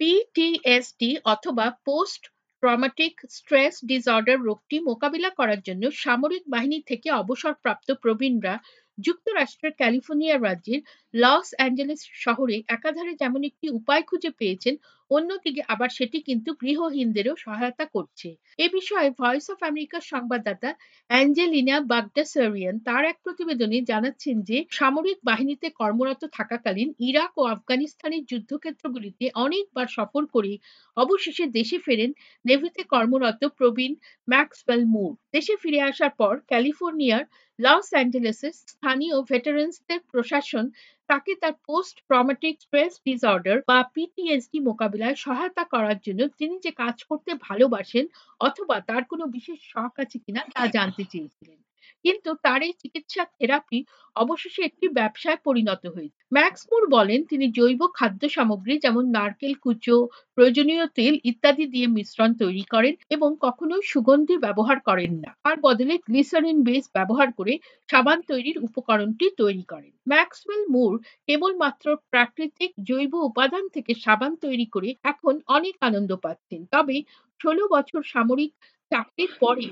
PTSD অথবা post traumatic stress disorder রোগটি মোকাবিলা করার জন্য সামরিক বাহিনী থেকে অবসরপ্রাপ্ত প্রবীণরা যুক্তরাষ্ট্রের ক্যালিফোর্নিয়া রাজ্যের লস অ্যাঞ্জেলেস শহরে একাধারে যেমন একটি উপায় খুঁজে পেয়েছেন অন্যদিকে আবার সেটি কিন্তু গৃহহীনদেরও সহায়তা করছে। এ বিষয়ে ভয়েস অফ আমেরিকার সংবাদদাতা অ্যাঞ্জেলিনা বাগডাসারিয়ান তার এক প্রতিবেদনে জানাচ্ছেন যে, সামরিক বাহিনীতে কর্মরত থাকাকালীন ইরাক ও আফগানিস্তানের যুদ্ধক্ষেত্রগুলিতে অনেকবার সফর করে অবশেষে দেশে ফেরেন নেভিতে কর্মরত প্রবীণ ম্যাক্সওয়েল মুর। দেশে ফিরে আসার পর ক্যালিফোর্নিয়ার লস অ্যাঞ্জেলেসের স্থানীয় ভেটারেন্সদের প্রশাসন তাকে তার পোস্ট ট্রমাটিক স্ট্রেস ডিসঅর্ডার বা পিটিএসডি মোকাবিলায় সহায়তা করার জন্য তিনি যে কাজ করতে ভালোবাসেন অথবা তার কোনো বিশেষ শখ আছে কিনা তা জানতে চেয়েছিলেন। কিন্তু তার এই চিকিৎসা থেরাপি অবশেষে একটি ব্যবসায় পরিণত হয়েছে। ম্যাক্সমুর বলেন, তিনি জৈব খাদ্য সামগ্রী যেমন নারকেল, কুচো, প্রয়োজনীয় তেল ইত্যাদি দিয়ে মিশ্রণ তৈরি করেন এবং কখনোই সুগন্ধি ব্যবহার করেন না। তার বদলে গ্লিসারিন বেস ব্যবহার করে সাবান তৈরির উপকরণটি তৈরি করেন। ম্যাক্সওয়েল মুর কেবলমাত্র প্রাকৃতিক জৈব উপাদান থেকে সাবান তৈরি করে এখন অনেক আনন্দ পাচ্ছেন। তবে ষোলো বছর সামরিক চাকরির পরে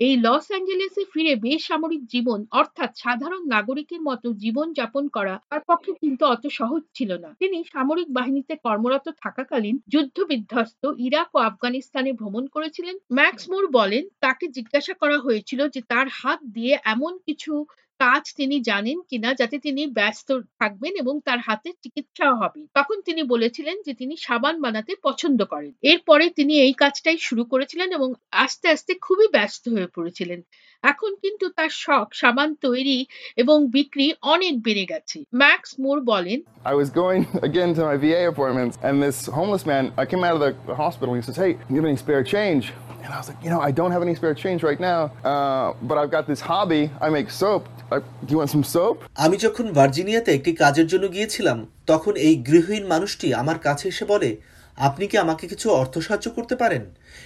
এই লস অ্যাঞ্জেলেসে ফিরে বেসামরিক জীবন, অর্থাৎ সাধারণ নাগরিকের মতো জীবন যাপন করা তার পক্ষে কিন্তু অত সহজ ছিল না। তিনি সামরিক বাহিনীতে কর্মরত থাকাকালীন যুদ্ধ বিধ্বস্ত ইরাক ও আফগানিস্তানে ভ্রমণ করেছিলেন। ম্যাক্স মুর বলেন, তাকে জিজ্ঞাসা করা হয়েছিল যে তার হাত দিয়ে এমন কিছু কাজ তিনি জানেন কিনা যাতে তিনি ব্যস্ত থাকবেন এবং তার হাতে চিকিৎসাও হবে। তখন তিনি বলেছিলেন যে তিনি সাবান বানাতে পছন্দ করেন। এরপরে তিনি এই কাজটাই শুরু করেছিলেন এবং আস্তে আস্তে খুবই ব্যস্ত হয়ে পড়েছিলেন। এখন কিন্তু তার শখ সাবান তৈরি এবং বিক্রি অনেক বেড়ে গেছে। ম্যাক্স মোর বলেন I was going again to my VA appointments, and this homeless man, I came out of the hospital, and he says, Hey, you have any spare change? And I was like, You know, I don't have any spare change right now, uh, but I've got this hobby. I make soap. I, do you want some soap? আমি যখন ভার্জিনিয়াতে একটি কাজের জন্য গিয়েছিলাম তখন এই গৃহহীন মানুষটি আমার কাছে এসে বলে আপনি কি আমাকে কিছু অর্থ সাহায্য করতে পারেন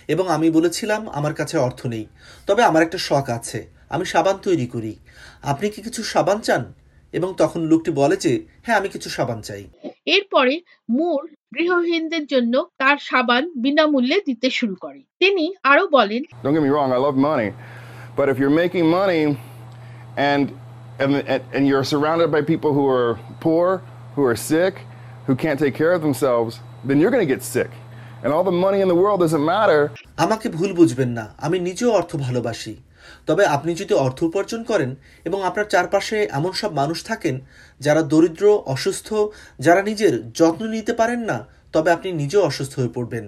এবং আমি বলেছিলাম আমার কাছে অর্থ নেই তবে আমার একটা শখ আছে আমি সাবান তৈরি করি আপনি কি কিছু সাবান চান এবং তখন লোকটি বলে যে হ্যাঁ আমি কিছু সাবান চাই এরপরে মুর গৃহহীনদের জন্য তার সাবান বিনামূল্যে দিতে শুরু করে তিনি আরও বলেন Don't get me wrong, I love money, but if you're making money and and, and, you're surrounded by people who are poor, who are sick, who can't take care of themselves, then you're going to get sick. And all the money in the world doesn't matter আমাকে ভুল বুঝবেন না আমি নিজেও অর্থ ভালোবাসি তবে আপনি যদি অর্থ উপার্জন করেন এবং আপনার চারপাশে এমন সব মানুষ থাকেন যারা দরিদ্র, অসুস্থ, যারা নিজের যত্ন নিতে পারেন না, তবে আপনি নিজেও অসুস্থ হয়ে পড়বেন।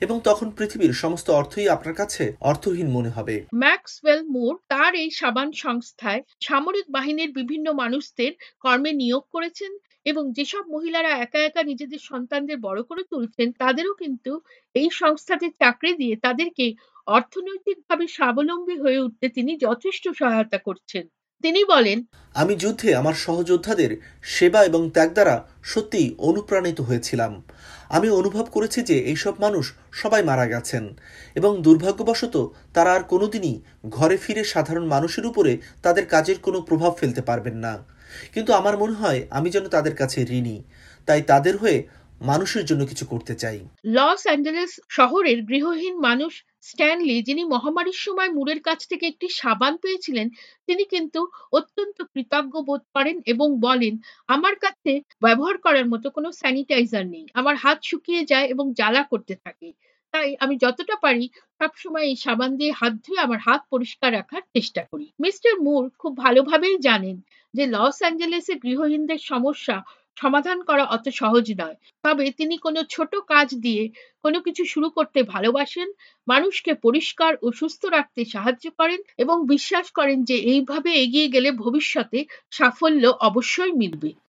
এবং তখন পৃথিবীর সমস্ত অর্থই আপনার কাছে অর্থহীন মনে হবে। ম্যাক্সওয়েল মুর তার এই সাবান সংস্থায় সামরিক বাহিনীর বিভিন্ন মানুষদের কর্মে নিয়োগ করেছেন এবং যেসব মহিলারা একা একা নিজেদের সন্তানদের বড় করে তুলছেন, তাদেরও কিন্তু এই সংস্থাতে চাকরি দিয়ে তাদেরকে অর্থনৈতিকভাবে স্বাবলম্বী হয়ে উঠতে তিনি যথেষ্ট সহায়তা করছেন। তিনি বলেন আমি যুদ্ধে আমার সহযোদ্ধাদের সেবা এবং ত্যাগ দ্বারা সত্যিই অনুপ্রাণিত হয়েছিলাম। আমি অনুভব করেছি যে এইসব মানুষ সবাই মারা গেছেন এবং দুর্ভাগ্যবশত তারা আর কোনোদিনই ঘরে ফিরে সাধারণ মানুষের উপরে তাদের কাজের কোনো প্রভাব ফেলতে পারবেন না। কিন্তু আমার মনে হয় আমি যেন তাদের কাছে ঋণী তাই তাদের হয়ে মানুষের জন্য কিছু করতে চাই। লস অ্যাঞ্জেলেস শহরের গৃহহীন মানুষ স্ট্যানলি যিনি মহামারীর সময় মুরের কাছ থেকে একটি সাবান পেয়েছিলেন, তিনি কিন্তু অত্যন্ত কৃতজ্ঞ বোধ করেন এবং বলেন, আমার কাছে ব্যবহার করার মতো কোনো স্যানিটাইজার নেই। আমার হাত শুকিয়ে যায় এবং জ্বালা করতে থাকে। তাই আমি যতটা পারি সবসময় এই সাবান দিয়ে হাত ধুয়ে আমার হাত পরিষ্কার রাখার চেষ্টা করি। মিস্টার মুর খুব ভালোভাবেই জানেন যে লস অ্যাঞ্জেলেসে গৃহহীনদের সমস্যা সমাধান করা অত সহজ নয়। তবে তিনি কোনো ছোট কাজ দিয়ে কোনো কিছু শুরু করতে ভালোবাসেন, মানুষকে পরিষ্কার ও সুস্থ রাখতে সাহায্য করেন এবং বিশ্বাস করেন যে এইভাবে এগিয়ে গেলে ভবিষ্যতে সাফল্য অবশ্যই মিলবে।